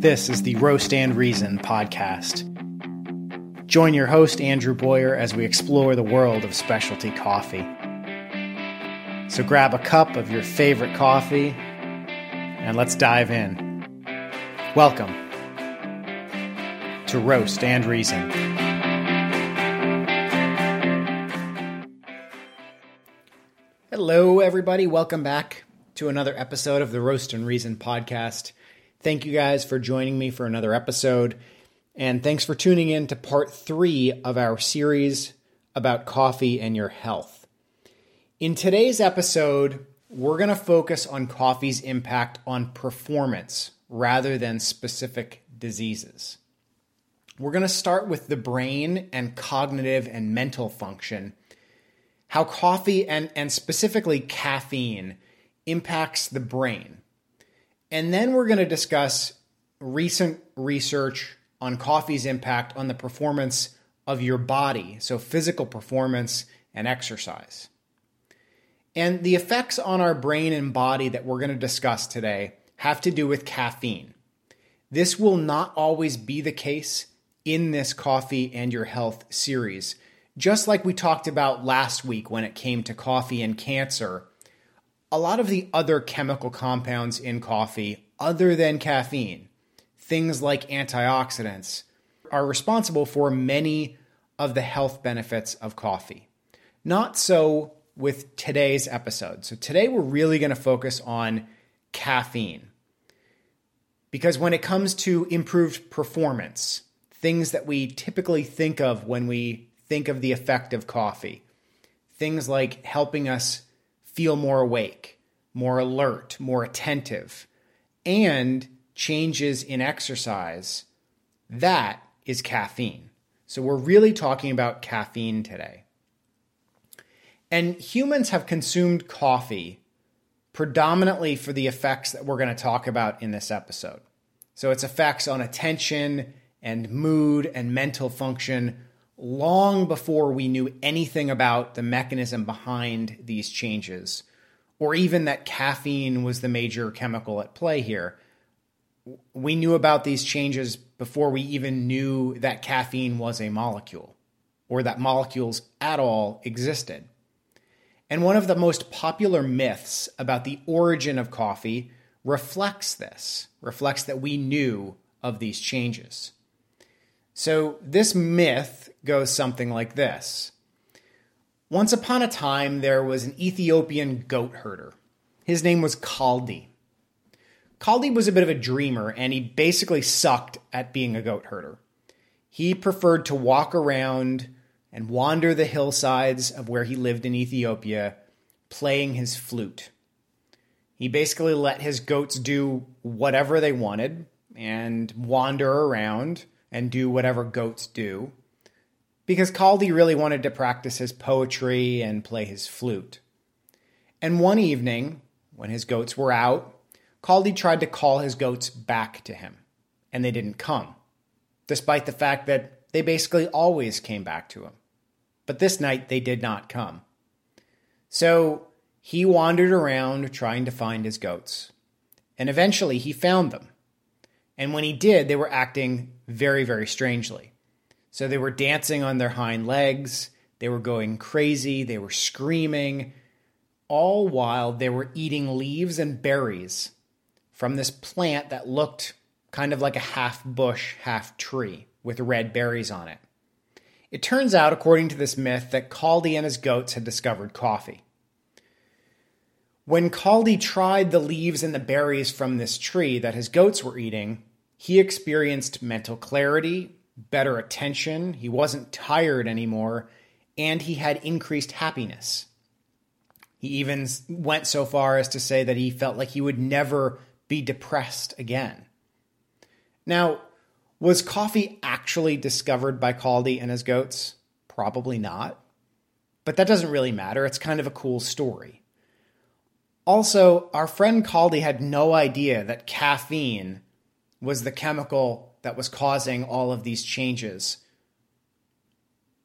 This is the Roast and Reason podcast. Join your host, Andrew Boyer, as we explore the world of specialty coffee. So grab a cup of your favorite coffee and let's dive in. Welcome to Roast and Reason. Hello, everybody. Welcome back to another episode of the Roast and Reason podcast. Thank you guys for joining me for another episode. And thanks for tuning in to part three of our series about coffee and your health. In today's episode, we're going to focus on coffee's impact on performance rather than specific diseases. We're going to start with the brain and cognitive and mental function, how coffee and, and specifically caffeine impacts the brain. And then we're going to discuss recent research on coffee's impact on the performance of your body, so physical performance and exercise. And the effects on our brain and body that we're going to discuss today have to do with caffeine. This will not always be the case in this coffee and your health series. Just like we talked about last week when it came to coffee and cancer, a lot of the other chemical compounds in coffee, other than caffeine, things like antioxidants, are responsible for many of the health benefits of coffee. Not so with today's episode. So, today we're really going to focus on caffeine. Because when it comes to improved performance, things that we typically think of when we think of the effect of coffee, things like helping us feel more awake, more alert, more attentive, and changes in exercise, that is caffeine. So we're really talking about caffeine today. And humans have consumed coffee predominantly for the effects that we're going to talk about in this episode. So its effects on attention and mood and mental function long before we knew anything about the mechanism behind these changes, or even that caffeine was the major chemical at play here. We knew about these changes before we even knew that caffeine was a molecule or that molecules at all existed. And one of the most popular myths about the origin of coffee reflects this, reflects that we knew of these changes. So, this myth goes something like this Once upon a time, there was an Ethiopian goat herder. His name was Kaldi. Kaldi was a bit of a dreamer, and he basically sucked at being a goat herder. He preferred to walk around and wander the hillsides of where he lived in Ethiopia, playing his flute. He basically let his goats do whatever they wanted and wander around and do whatever goats do, because Kaldi really wanted to practice his poetry and play his flute. And one evening, when his goats were out, Kaldi tried to call his goats back to him, and they didn't come, despite the fact that they basically always came back to him. But this night they did not come. So he wandered around trying to find his goats, and eventually he found them. And when he did, they were acting very, very strangely. So they were dancing on their hind legs, they were going crazy, they were screaming, all while they were eating leaves and berries from this plant that looked kind of like a half bush, half tree with red berries on it. It turns out, according to this myth, that Kaldi and his goats had discovered coffee. When Kaldi tried the leaves and the berries from this tree that his goats were eating, he experienced mental clarity, better attention, he wasn't tired anymore, and he had increased happiness. He even went so far as to say that he felt like he would never be depressed again. Now, was coffee actually discovered by Kaldi and his goats? Probably not. But that doesn't really matter. It's kind of a cool story. Also, our friend Kaldi had no idea that caffeine was the chemical that was causing all of these changes.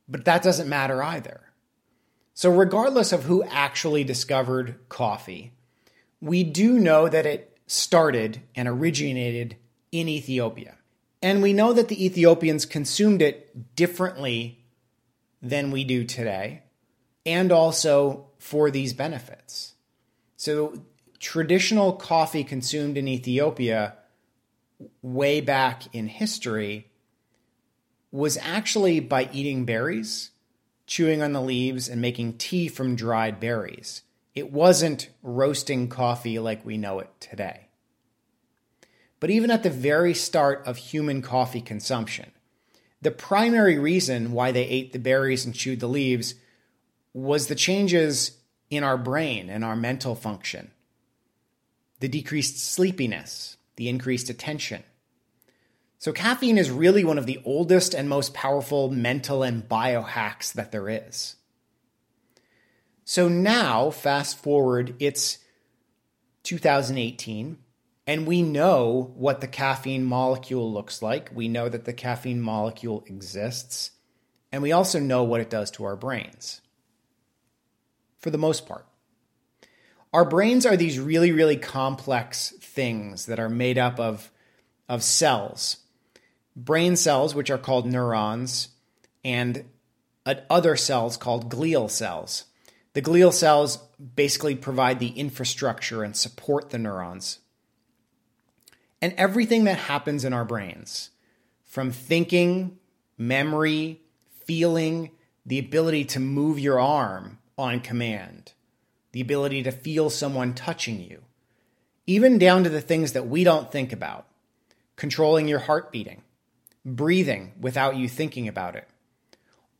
But that doesn't matter either. So, regardless of who actually discovered coffee, we do know that it started and originated in Ethiopia. And we know that the Ethiopians consumed it differently than we do today, and also for these benefits. So, traditional coffee consumed in Ethiopia way back in history was actually by eating berries, chewing on the leaves, and making tea from dried berries. It wasn't roasting coffee like we know it today. But even at the very start of human coffee consumption, the primary reason why they ate the berries and chewed the leaves was the changes in our brain and our mental function, the decreased sleepiness, the increased attention. So, caffeine is really one of the oldest and most powerful mental and biohacks that there is. So, now, fast forward, it's 2018, and we know what the caffeine molecule looks like. We know that the caffeine molecule exists, and we also know what it does to our brains, for the most part. Our brains are these really, really complex things that are made up of, of cells. Brain cells, which are called neurons, and uh, other cells called glial cells. The glial cells basically provide the infrastructure and support the neurons. And everything that happens in our brains, from thinking, memory, feeling, the ability to move your arm on command, the ability to feel someone touching you, even down to the things that we don't think about controlling your heart beating, breathing without you thinking about it.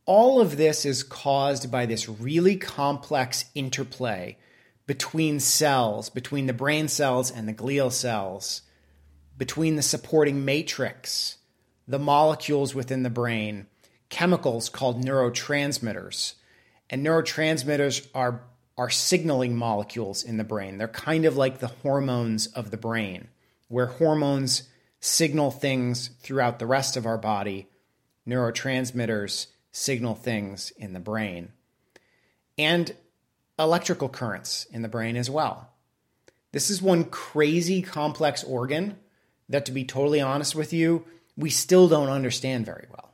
All of this is caused by this really complex interplay between cells, between the brain cells and the glial cells, between the supporting matrix, the molecules within the brain, chemicals called neurotransmitters. And neurotransmitters are are signaling molecules in the brain. They're kind of like the hormones of the brain, where hormones signal things throughout the rest of our body, neurotransmitters signal things in the brain, and electrical currents in the brain as well. This is one crazy complex organ that, to be totally honest with you, we still don't understand very well.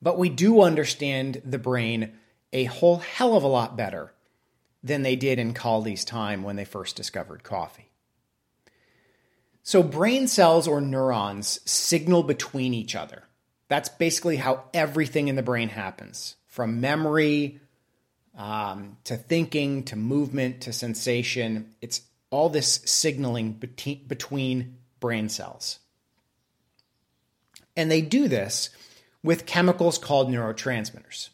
But we do understand the brain a whole hell of a lot better than they did in Kaldi's time when they first discovered coffee. So, brain cells or neurons signal between each other. That's basically how everything in the brain happens from memory um, to thinking to movement to sensation. It's all this signaling between brain cells. And they do this with chemicals called neurotransmitters.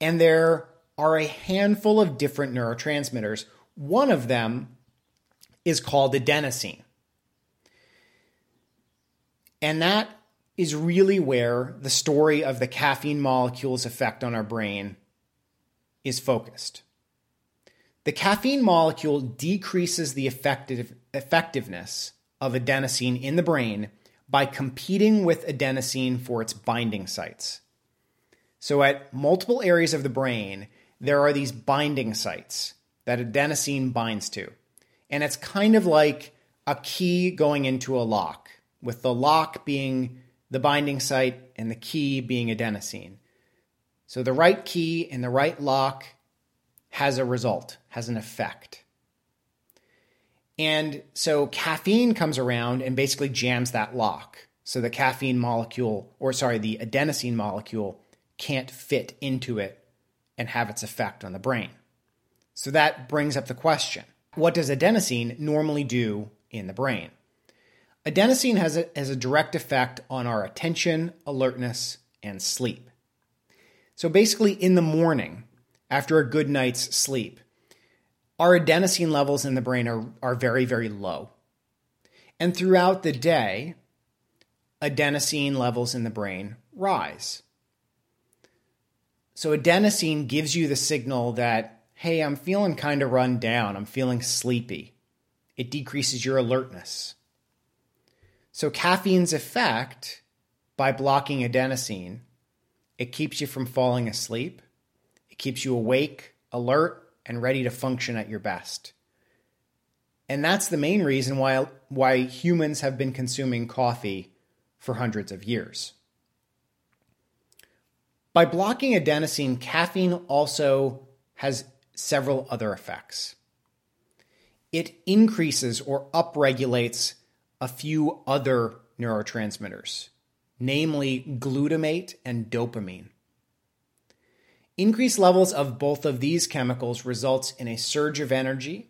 And they're are a handful of different neurotransmitters. One of them is called adenosine. And that is really where the story of the caffeine molecule's effect on our brain is focused. The caffeine molecule decreases the effective, effectiveness of adenosine in the brain by competing with adenosine for its binding sites. So, at multiple areas of the brain, there are these binding sites that adenosine binds to. And it's kind of like a key going into a lock, with the lock being the binding site and the key being adenosine. So the right key in the right lock has a result, has an effect. And so caffeine comes around and basically jams that lock. So the caffeine molecule, or sorry, the adenosine molecule can't fit into it and have its effect on the brain. So that brings up the question what does adenosine normally do in the brain? Adenosine has a, has a direct effect on our attention, alertness, and sleep. So basically, in the morning, after a good night's sleep, our adenosine levels in the brain are, are very, very low. And throughout the day, adenosine levels in the brain rise. So adenosine gives you the signal that, hey, I'm feeling kind of run down. I'm feeling sleepy. It decreases your alertness. So caffeine's effect by blocking adenosine, it keeps you from falling asleep. It keeps you awake, alert, and ready to function at your best. And that's the main reason why, why humans have been consuming coffee for hundreds of years. By blocking adenosine, caffeine also has several other effects. It increases or upregulates a few other neurotransmitters, namely glutamate and dopamine. Increased levels of both of these chemicals results in a surge of energy,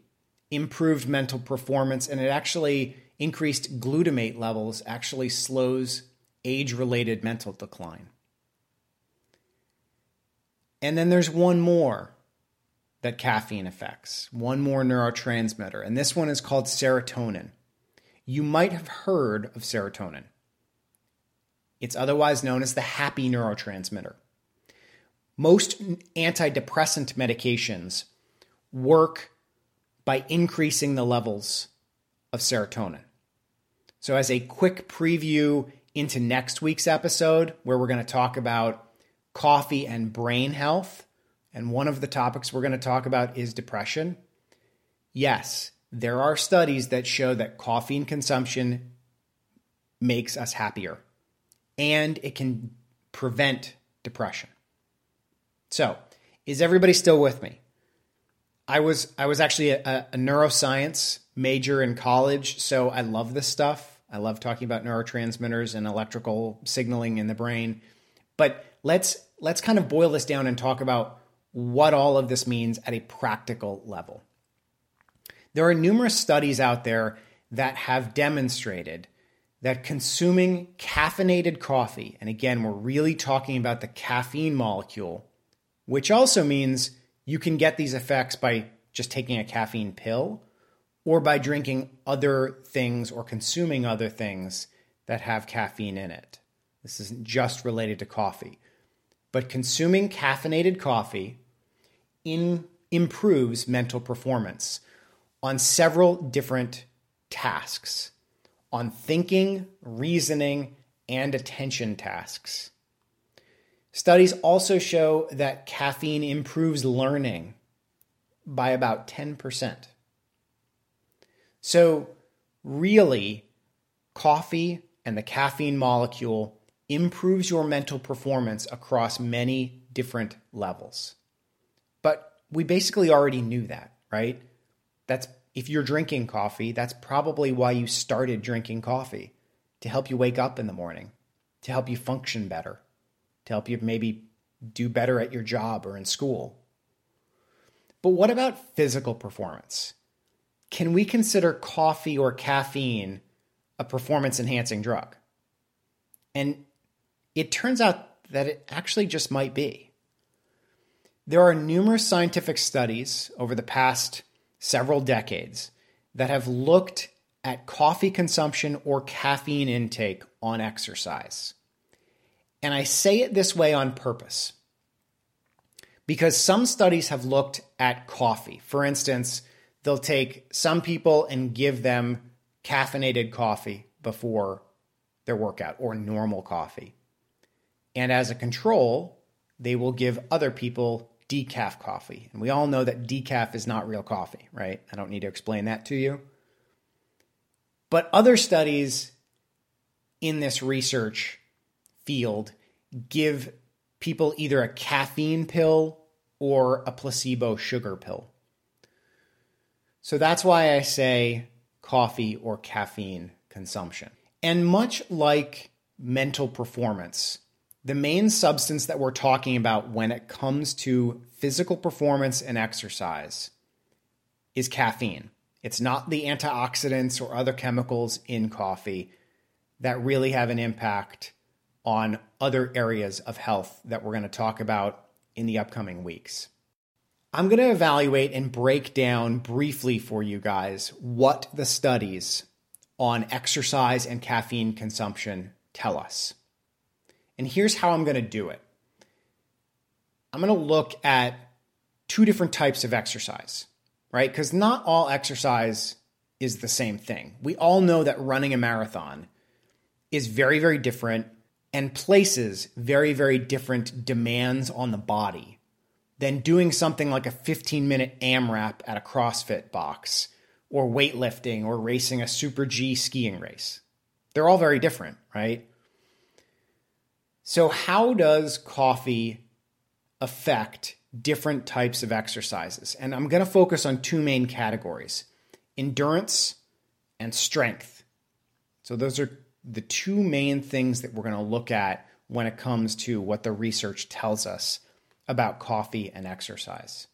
improved mental performance, and it actually increased glutamate levels actually slows age-related mental decline. And then there's one more that caffeine affects, one more neurotransmitter, and this one is called serotonin. You might have heard of serotonin. It's otherwise known as the happy neurotransmitter. Most antidepressant medications work by increasing the levels of serotonin. So, as a quick preview into next week's episode, where we're going to talk about coffee and brain health. And one of the topics we're going to talk about is depression. Yes, there are studies that show that caffeine consumption makes us happier and it can prevent depression. So, is everybody still with me? I was I was actually a, a, neuroscience major in college, so I love this stuff. I love talking about neurotransmitters and electrical signaling in the brain. But let's let's kind of boil this down and talk about what all of this means at a practical level. There are numerous studies out there that have demonstrated that consuming caffeinated coffee, and again, we're really talking about the caffeine molecule, which also means you can get these effects by just taking a caffeine pill or by drinking other things or consuming other things that have caffeine in it. This isn't just related to coffee but consuming caffeinated coffee in, improves mental performance on several different tasks on thinking, reasoning, and attention tasks. Studies also show that caffeine improves learning by about 10%. So, really, coffee and the caffeine molecule improves your mental performance across many different levels. But we basically already knew that, right? That's if you're drinking coffee, that's probably why you started drinking coffee to help you wake up in the morning, to help you function better, to help you maybe do better at your job or in school. But what about physical performance? Can we consider coffee or caffeine a performance enhancing drug? And it turns out that it actually just might be. There are numerous scientific studies over the past several decades that have looked at coffee consumption or caffeine intake on exercise. And I say it this way on purpose because some studies have looked at coffee. For instance, they'll take some people and give them caffeinated coffee before their workout or normal coffee. And as a control, they will give other people decaf coffee. And we all know that decaf is not real coffee, right? I don't need to explain that to you. But other studies in this research field give people either a caffeine pill or a placebo sugar pill. So that's why I say coffee or caffeine consumption. And much like mental performance, the main substance that we're talking about when it comes to physical performance and exercise is caffeine. It's not the antioxidants or other chemicals in coffee that really have an impact on other areas of health that we're going to talk about in the upcoming weeks. I'm going to evaluate and break down briefly for you guys what the studies on exercise and caffeine consumption tell us. And here's how I'm going to do it I'm going to look at two different types of exercise, right? Because not all exercise is the same thing. We all know that running a marathon is very, very different and places very, very different demands on the body than doing something like a 15 minute AMRAP at a CrossFit box or weightlifting or racing a Super G skiing race. They're all very different, right? So, how does coffee affect different types of exercises? And I'm going to focus on two main categories endurance and strength. So, those are the two main things that we're going to look at when it comes to what the research tells us about coffee and exercise.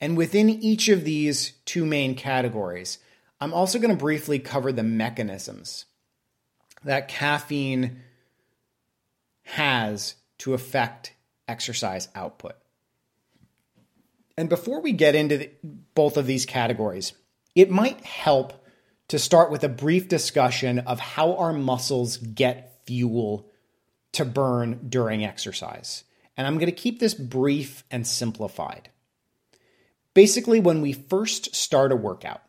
And within each of these two main categories, I'm also going to briefly cover the mechanisms that caffeine has to affect exercise output. And before we get into the, both of these categories, it might help to start with a brief discussion of how our muscles get fuel to burn during exercise. And I'm going to keep this brief and simplified. Basically, when we first start a workout,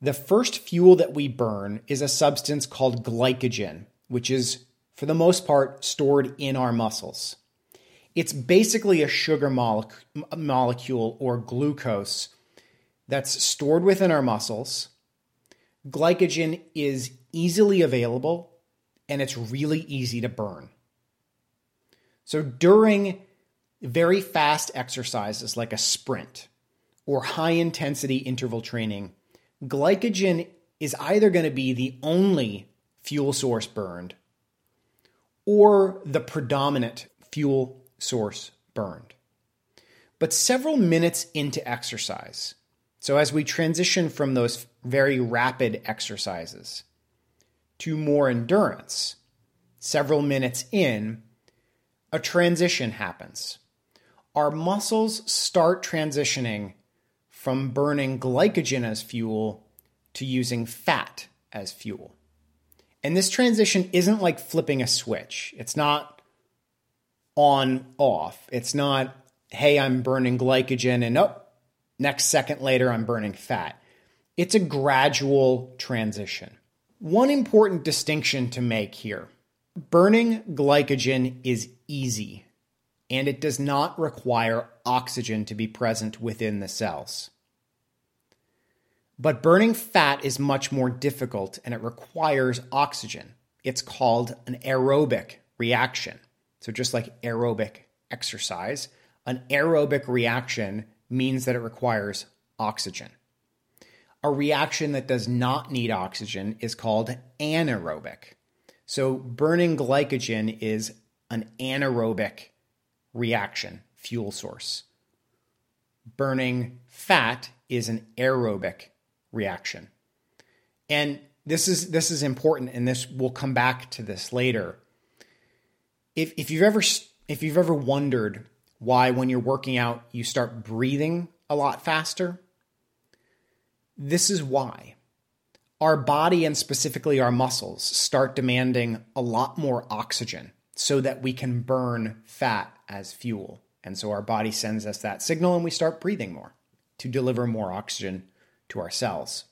the first fuel that we burn is a substance called glycogen, which is, for the most part, stored in our muscles. It's basically a sugar molecule or glucose that's stored within our muscles. Glycogen is easily available and it's really easy to burn. So during very fast exercises like a sprint or high intensity interval training, glycogen is either going to be the only fuel source burned or the predominant fuel source burned. But several minutes into exercise, so as we transition from those very rapid exercises to more endurance, several minutes in, a transition happens. Our muscles start transitioning from burning glycogen as fuel to using fat as fuel. And this transition isn't like flipping a switch. It's not on off. It's not, hey, I'm burning glycogen and oh, next second later I'm burning fat. It's a gradual transition. One important distinction to make here burning glycogen is easy and it does not require oxygen to be present within the cells. But burning fat is much more difficult and it requires oxygen. It's called an aerobic reaction. So, just like aerobic exercise, an aerobic reaction means that it requires oxygen. A reaction that does not need oxygen is called anaerobic. So, burning glycogen is an anaerobic reaction, fuel source. Burning fat is an aerobic reaction. And this is this is important and this we'll come back to this later. If if you've ever if you've ever wondered why when you're working out you start breathing a lot faster, this is why. Our body and specifically our muscles start demanding a lot more oxygen so that we can burn fat as fuel. And so our body sends us that signal and we start breathing more to deliver more oxygen to our cells.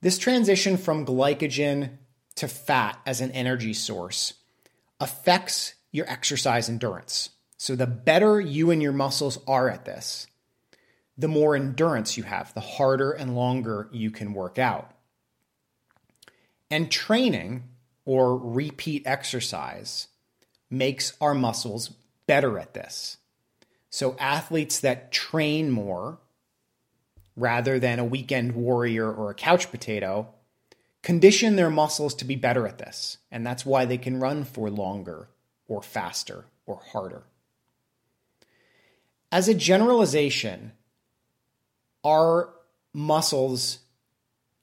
This transition from glycogen to fat as an energy source affects your exercise endurance. So, the better you and your muscles are at this, the more endurance you have, the harder and longer you can work out. And training or repeat exercise makes our muscles better at this. So, athletes that train more rather than a weekend warrior or a couch potato condition their muscles to be better at this. And that's why they can run for longer or faster or harder. As a generalization, our muscles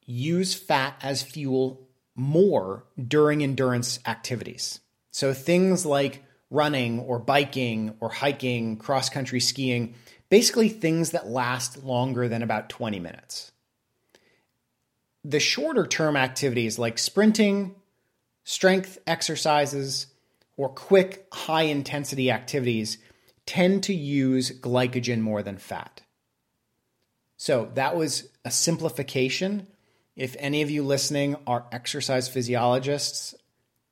use fat as fuel more during endurance activities. So things like running or biking or hiking, cross country skiing, basically things that last longer than about 20 minutes. The shorter term activities like sprinting, strength exercises, or quick high intensity activities tend to use glycogen more than fat. So that was a simplification. If any of you listening are exercise physiologists,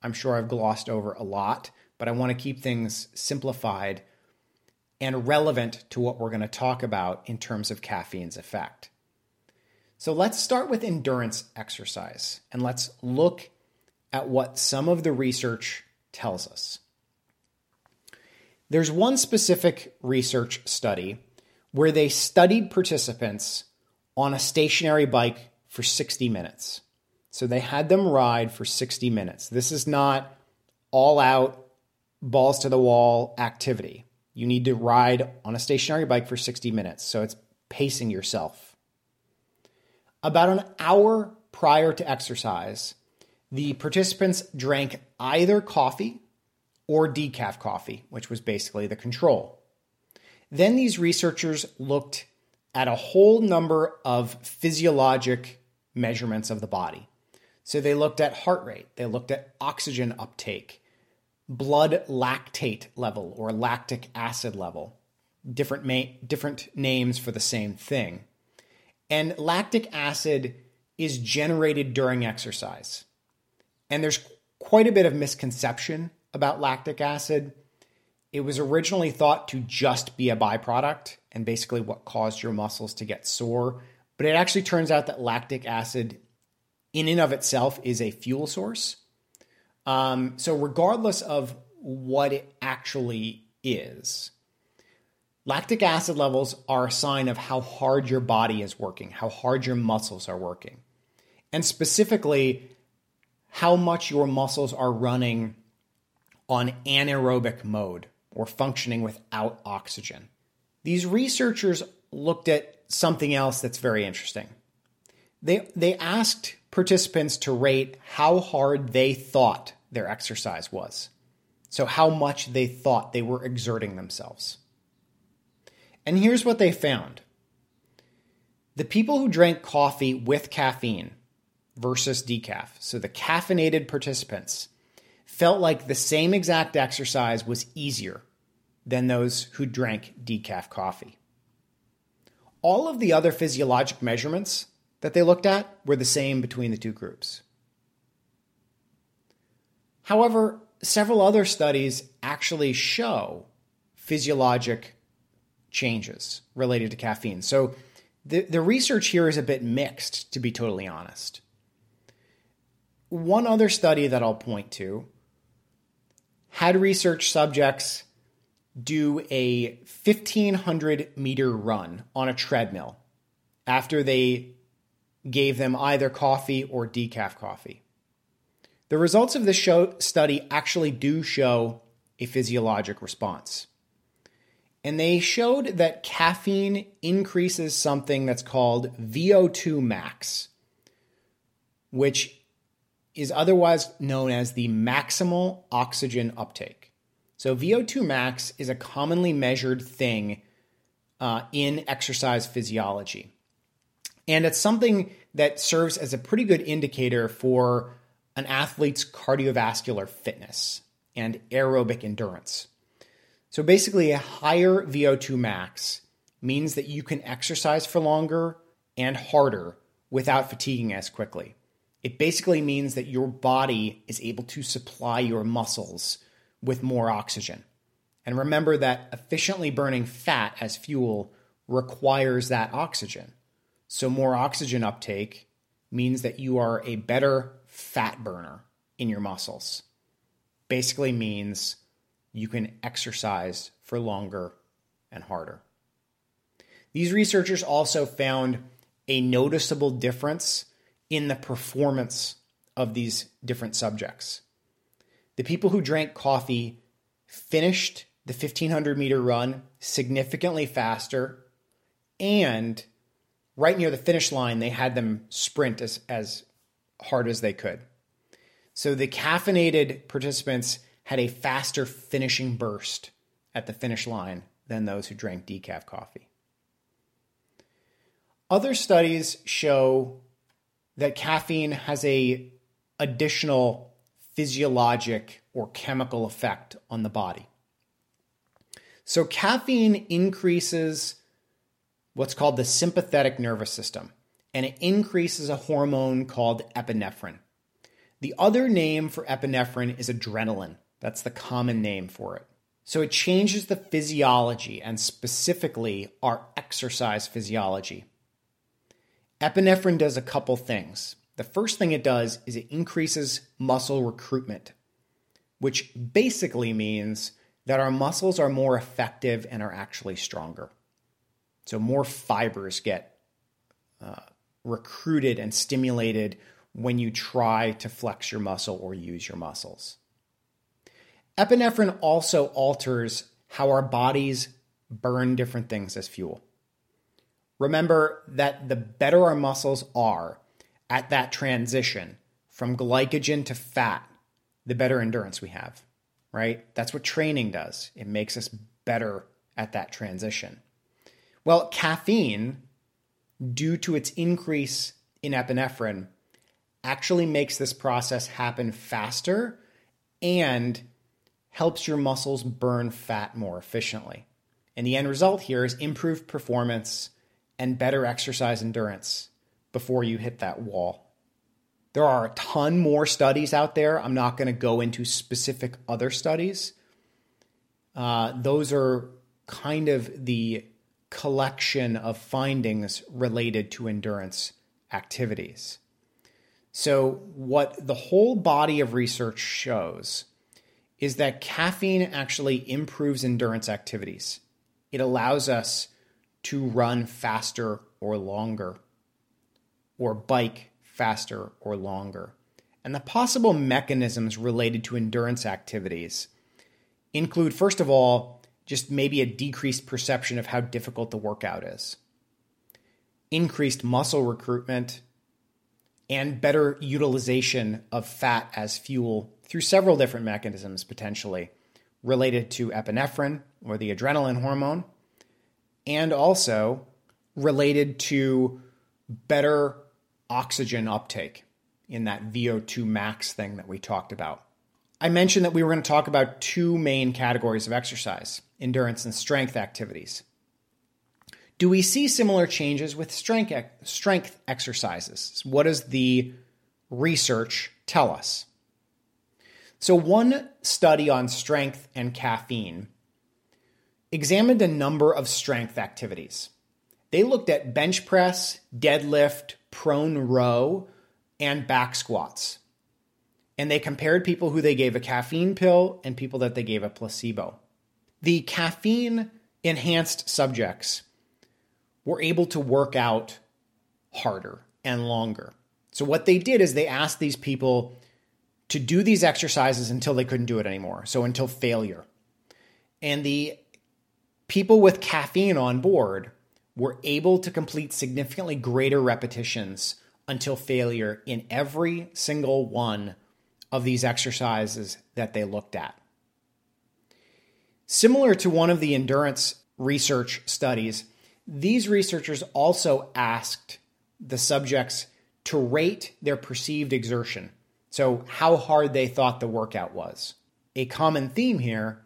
I'm sure I've glossed over a lot, but I want to keep things simplified and relevant to what we're going to talk about in terms of caffeine's effect. So let's start with endurance exercise and let's look at what some of the research tells us. There's one specific research study where they studied participants on a stationary bike for 60 minutes. So they had them ride for 60 minutes. This is not all out balls to the wall activity. You need to ride on a stationary bike for 60 minutes. So it's pacing yourself. About an hour prior to exercise, the participants drank either coffee or decaf coffee, which was basically the control. Then these researchers looked at a whole number of physiologic measurements of the body. So they looked at heart rate, they looked at oxygen uptake, blood lactate level or lactic acid level, different, ma- different names for the same thing. And lactic acid is generated during exercise. And there's quite a bit of misconception about lactic acid. It was originally thought to just be a byproduct and basically what caused your muscles to get sore. But it actually turns out that lactic acid, in and of itself, is a fuel source. Um, so, regardless of what it actually is, lactic acid levels are a sign of how hard your body is working, how hard your muscles are working. And specifically, how much your muscles are running on anaerobic mode or functioning without oxygen. These researchers looked at something else that's very interesting. They, they asked participants to rate how hard they thought their exercise was. So, how much they thought they were exerting themselves. And here's what they found the people who drank coffee with caffeine versus decaf. So the caffeinated participants felt like the same exact exercise was easier than those who drank decaf coffee. All of the other physiologic measurements that they looked at were the same between the two groups. However, several other studies actually show physiologic changes related to caffeine. So the, the research here is a bit mixed, to be totally honest. One other study that I'll point to had research subjects do a 1500 meter run on a treadmill after they gave them either coffee or decaf coffee. The results of this show study actually do show a physiologic response. And they showed that caffeine increases something that's called VO2 max, which is otherwise known as the maximal oxygen uptake. So, VO2 max is a commonly measured thing uh, in exercise physiology. And it's something that serves as a pretty good indicator for an athlete's cardiovascular fitness and aerobic endurance. So, basically, a higher VO2 max means that you can exercise for longer and harder without fatiguing as quickly. It basically means that your body is able to supply your muscles with more oxygen. And remember that efficiently burning fat as fuel requires that oxygen. So, more oxygen uptake means that you are a better fat burner in your muscles. Basically, means you can exercise for longer and harder. These researchers also found a noticeable difference in the performance of these different subjects. The people who drank coffee finished the 1500 meter run significantly faster, and right near the finish line, they had them sprint as, as hard as they could. So the caffeinated participants had a faster finishing burst at the finish line than those who drank decaf coffee. Other studies show that caffeine has a additional physiologic or chemical effect on the body. So caffeine increases what's called the sympathetic nervous system and it increases a hormone called epinephrine. The other name for epinephrine is adrenaline. That's the common name for it. So it changes the physiology and specifically our exercise physiology. Epinephrine does a couple things. The first thing it does is it increases muscle recruitment, which basically means that our muscles are more effective and are actually stronger. So more fibers get uh, recruited and stimulated when you try to flex your muscle or use your muscles. Epinephrine also alters how our bodies burn different things as fuel. Remember that the better our muscles are at that transition from glycogen to fat, the better endurance we have, right? That's what training does. It makes us better at that transition. Well, caffeine, due to its increase in epinephrine, actually makes this process happen faster and helps your muscles burn fat more efficiently. And the end result here is improved performance and better exercise endurance before you hit that wall. There are a ton more studies out there. I'm not going to go into specific other studies. Uh, those are kind of the collection of findings related to endurance activities. So, what the whole body of research shows is that caffeine actually improves endurance activities. It allows us to run faster or longer, or bike faster or longer. And the possible mechanisms related to endurance activities include, first of all, just maybe a decreased perception of how difficult the workout is, increased muscle recruitment, and better utilization of fat as fuel through several different mechanisms potentially related to epinephrine or the adrenaline hormone, and also related to better oxygen uptake in that VO2 max thing that we talked about. I mentioned that we were going to talk about two main categories of exercise endurance and strength activities. Do we see similar changes with strength, strength exercises? What does the research tell us? So, one study on strength and caffeine examined a number of strength activities. They looked at bench press, deadlift, prone row, and back squats. And they compared people who they gave a caffeine pill and people that they gave a placebo. The caffeine enhanced subjects were able to work out harder and longer. So, what they did is they asked these people to do these exercises until they couldn't do it anymore. So until failure. And the people with caffeine on board were able to complete significantly greater repetitions until failure in every single one of these exercises that they looked at. Similar to one of the endurance research studies, these researchers also asked the subjects to rate their perceived exertion. So, how hard they thought the workout was. A common theme here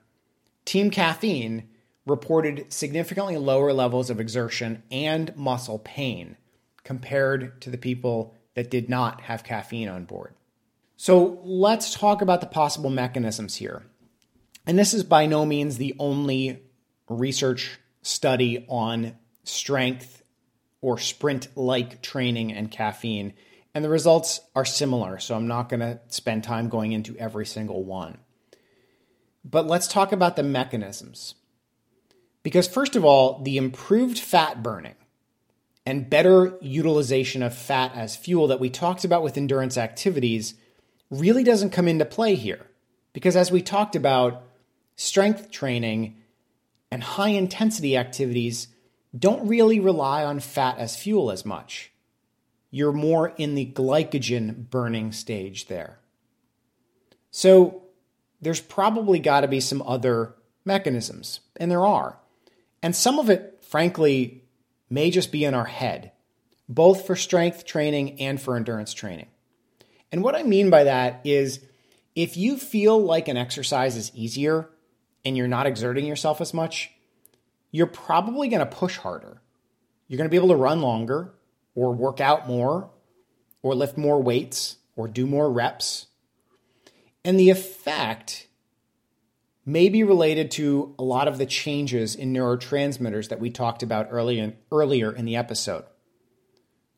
Team Caffeine reported significantly lower levels of exertion and muscle pain compared to the people that did not have caffeine on board. So, let's talk about the possible mechanisms here. And this is by no means the only research study on strength or sprint like training and caffeine. And the results are similar, so I'm not going to spend time going into every single one. But let's talk about the mechanisms. Because, first of all, the improved fat burning and better utilization of fat as fuel that we talked about with endurance activities really doesn't come into play here. Because, as we talked about, strength training and high intensity activities don't really rely on fat as fuel as much you're more in the glycogen burning stage there. So there's probably got to be some other mechanisms, and there are. And some of it, frankly, may just be in our head, both for strength training and for endurance training. And what I mean by that is if you feel like an exercise is easier and you're not exerting yourself as much, you're probably going to push harder. You're going to be able to run longer or work out more or lift more weights or do more reps. And the effect may be related to a lot of the changes in neurotransmitters that we talked about early in, earlier in the episode.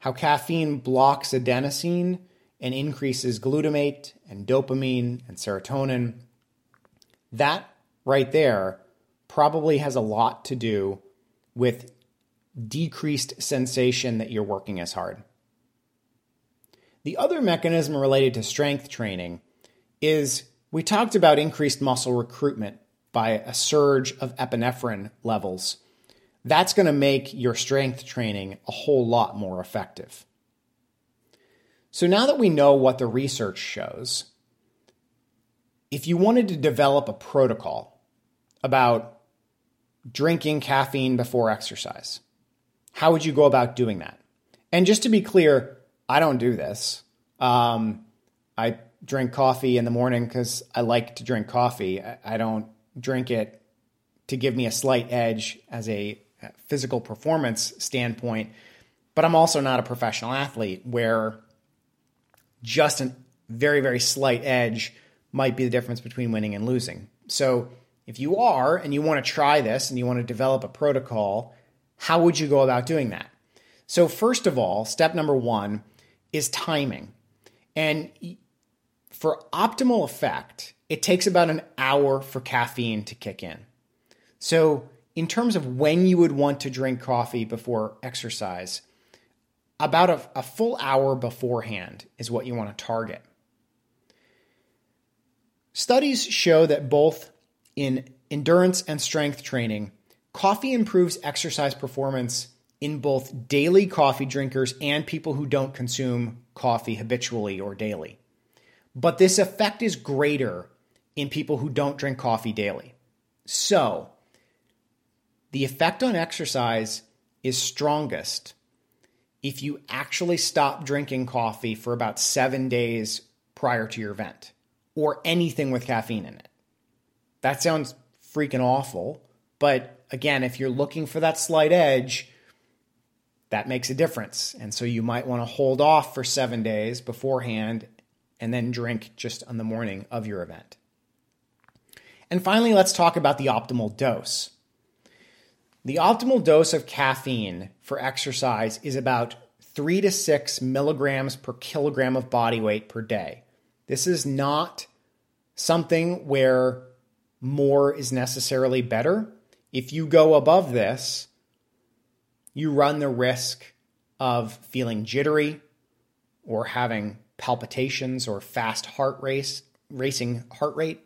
how caffeine blocks adenosine and increases glutamate and dopamine and serotonin. That right there probably has a lot to do with decreased sensation that you're working as hard. The other mechanism related to strength training is we talked about increased muscle recruitment by a surge of epinephrine levels. That's going to make your strength training a whole lot more effective. So now that we know what the research shows, if you wanted to develop a protocol about drinking caffeine before exercise, how would you go about doing that? And just to be clear, I don't do this. Um, I drink coffee in the morning because I like to drink coffee. I don't drink it to give me a slight edge as a physical performance standpoint, but I'm also not a professional athlete where just a very, very slight edge might be the difference between winning and losing. So if you are and you want to try this and you want to develop a protocol, how would you go about doing that? So, first of all, step number one is timing. And for optimal effect, it takes about an hour for caffeine to kick in. So, in terms of when you would want to drink coffee before exercise, about a, a full hour beforehand is what you want to target. Studies show that both in endurance and strength training, coffee improves exercise performance in both daily coffee drinkers and people who don't consume coffee habitually or daily. But this effect is greater in people who don't drink coffee daily. So, the effect on exercise is strongest if you actually stop drinking coffee for about seven days prior to your event or anything with caffeine in it. That sounds freaking awful, but again, if you're looking for that slight edge, that makes a difference. And so you might want to hold off for seven days beforehand and then drink just on the morning of your event. And finally, let's talk about the optimal dose. The optimal dose of caffeine for exercise is about three to six milligrams per kilogram of body weight per day. This is not something where more is necessarily better. If you go above this, you run the risk of feeling jittery or having palpitations or fast heart race, racing heart rate.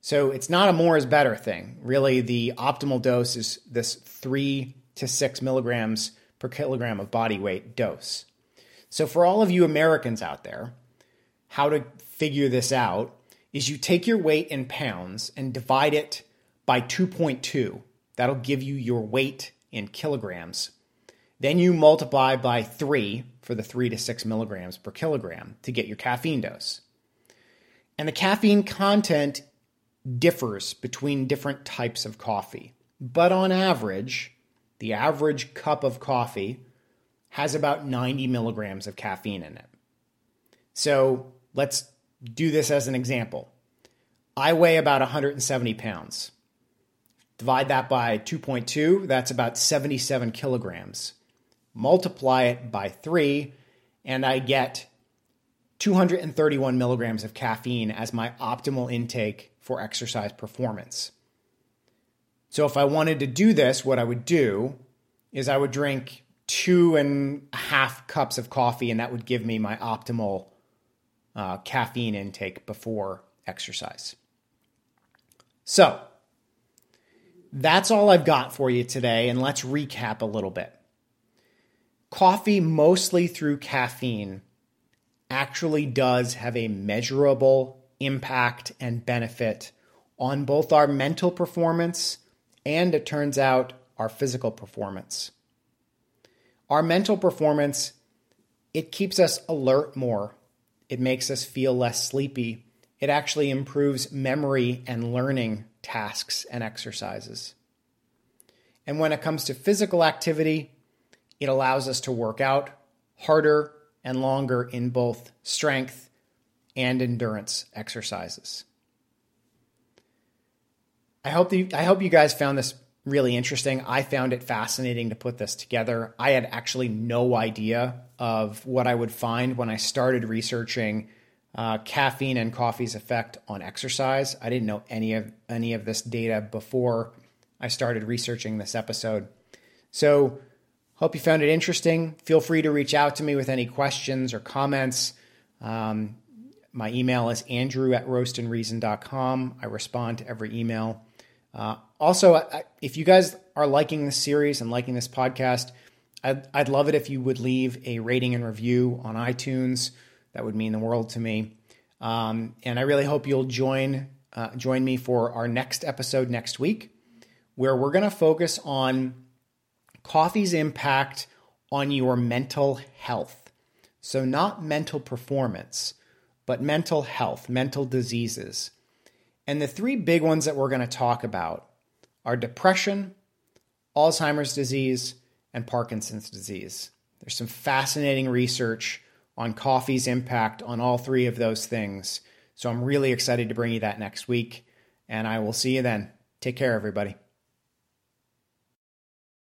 So it's not a more is better thing. Really, the optimal dose is this three to six milligrams per kilogram of body weight dose. So for all of you Americans out there, how to figure this out is you take your weight in pounds and divide it by 2.2. That'll give you your weight in kilograms. Then you multiply by three for the three to six milligrams per kilogram to get your caffeine dose. And the caffeine content differs between different types of coffee. But on average, the average cup of coffee has about 90 milligrams of caffeine in it. So let's do this as an example. I weigh about 170 pounds. Divide that by 2.2, that's about 77 kilograms. Multiply it by three, and I get 231 milligrams of caffeine as my optimal intake for exercise performance. So if I wanted to do this, what I would do is I would drink two and a half cups of coffee, and that would give me my optimal uh, caffeine intake before exercise. So that's all I've got for you today, and let's recap a little bit. Coffee, mostly through caffeine, actually does have a measurable impact and benefit on both our mental performance and, it turns out, our physical performance. Our mental performance, it keeps us alert more. It makes us feel less sleepy. It actually improves memory and learning tasks and exercises. And when it comes to physical activity, it allows us to work out harder and longer in both strength and endurance exercises. I hope you, I hope you guys found this really interesting. I found it fascinating to put this together. I had actually no idea of what I would find when I started researching uh, caffeine and coffee's effect on exercise. I didn't know any of any of this data before I started researching this episode. So, hope you found it interesting. Feel free to reach out to me with any questions or comments. Um, my email is andrew at roastandreason.com. I respond to every email. Uh, also, if you guys are liking this series and liking this podcast, I'd, I'd love it if you would leave a rating and review on iTunes. That would mean the world to me. Um, and I really hope you'll join uh, join me for our next episode next week, where we're going to focus on coffee's impact on your mental health. So, not mental performance, but mental health, mental diseases. And the three big ones that we're going to talk about are depression, Alzheimer's disease, and Parkinson's disease. There's some fascinating research on coffee's impact on all three of those things. So I'm really excited to bring you that next week, and I will see you then. Take care, everybody.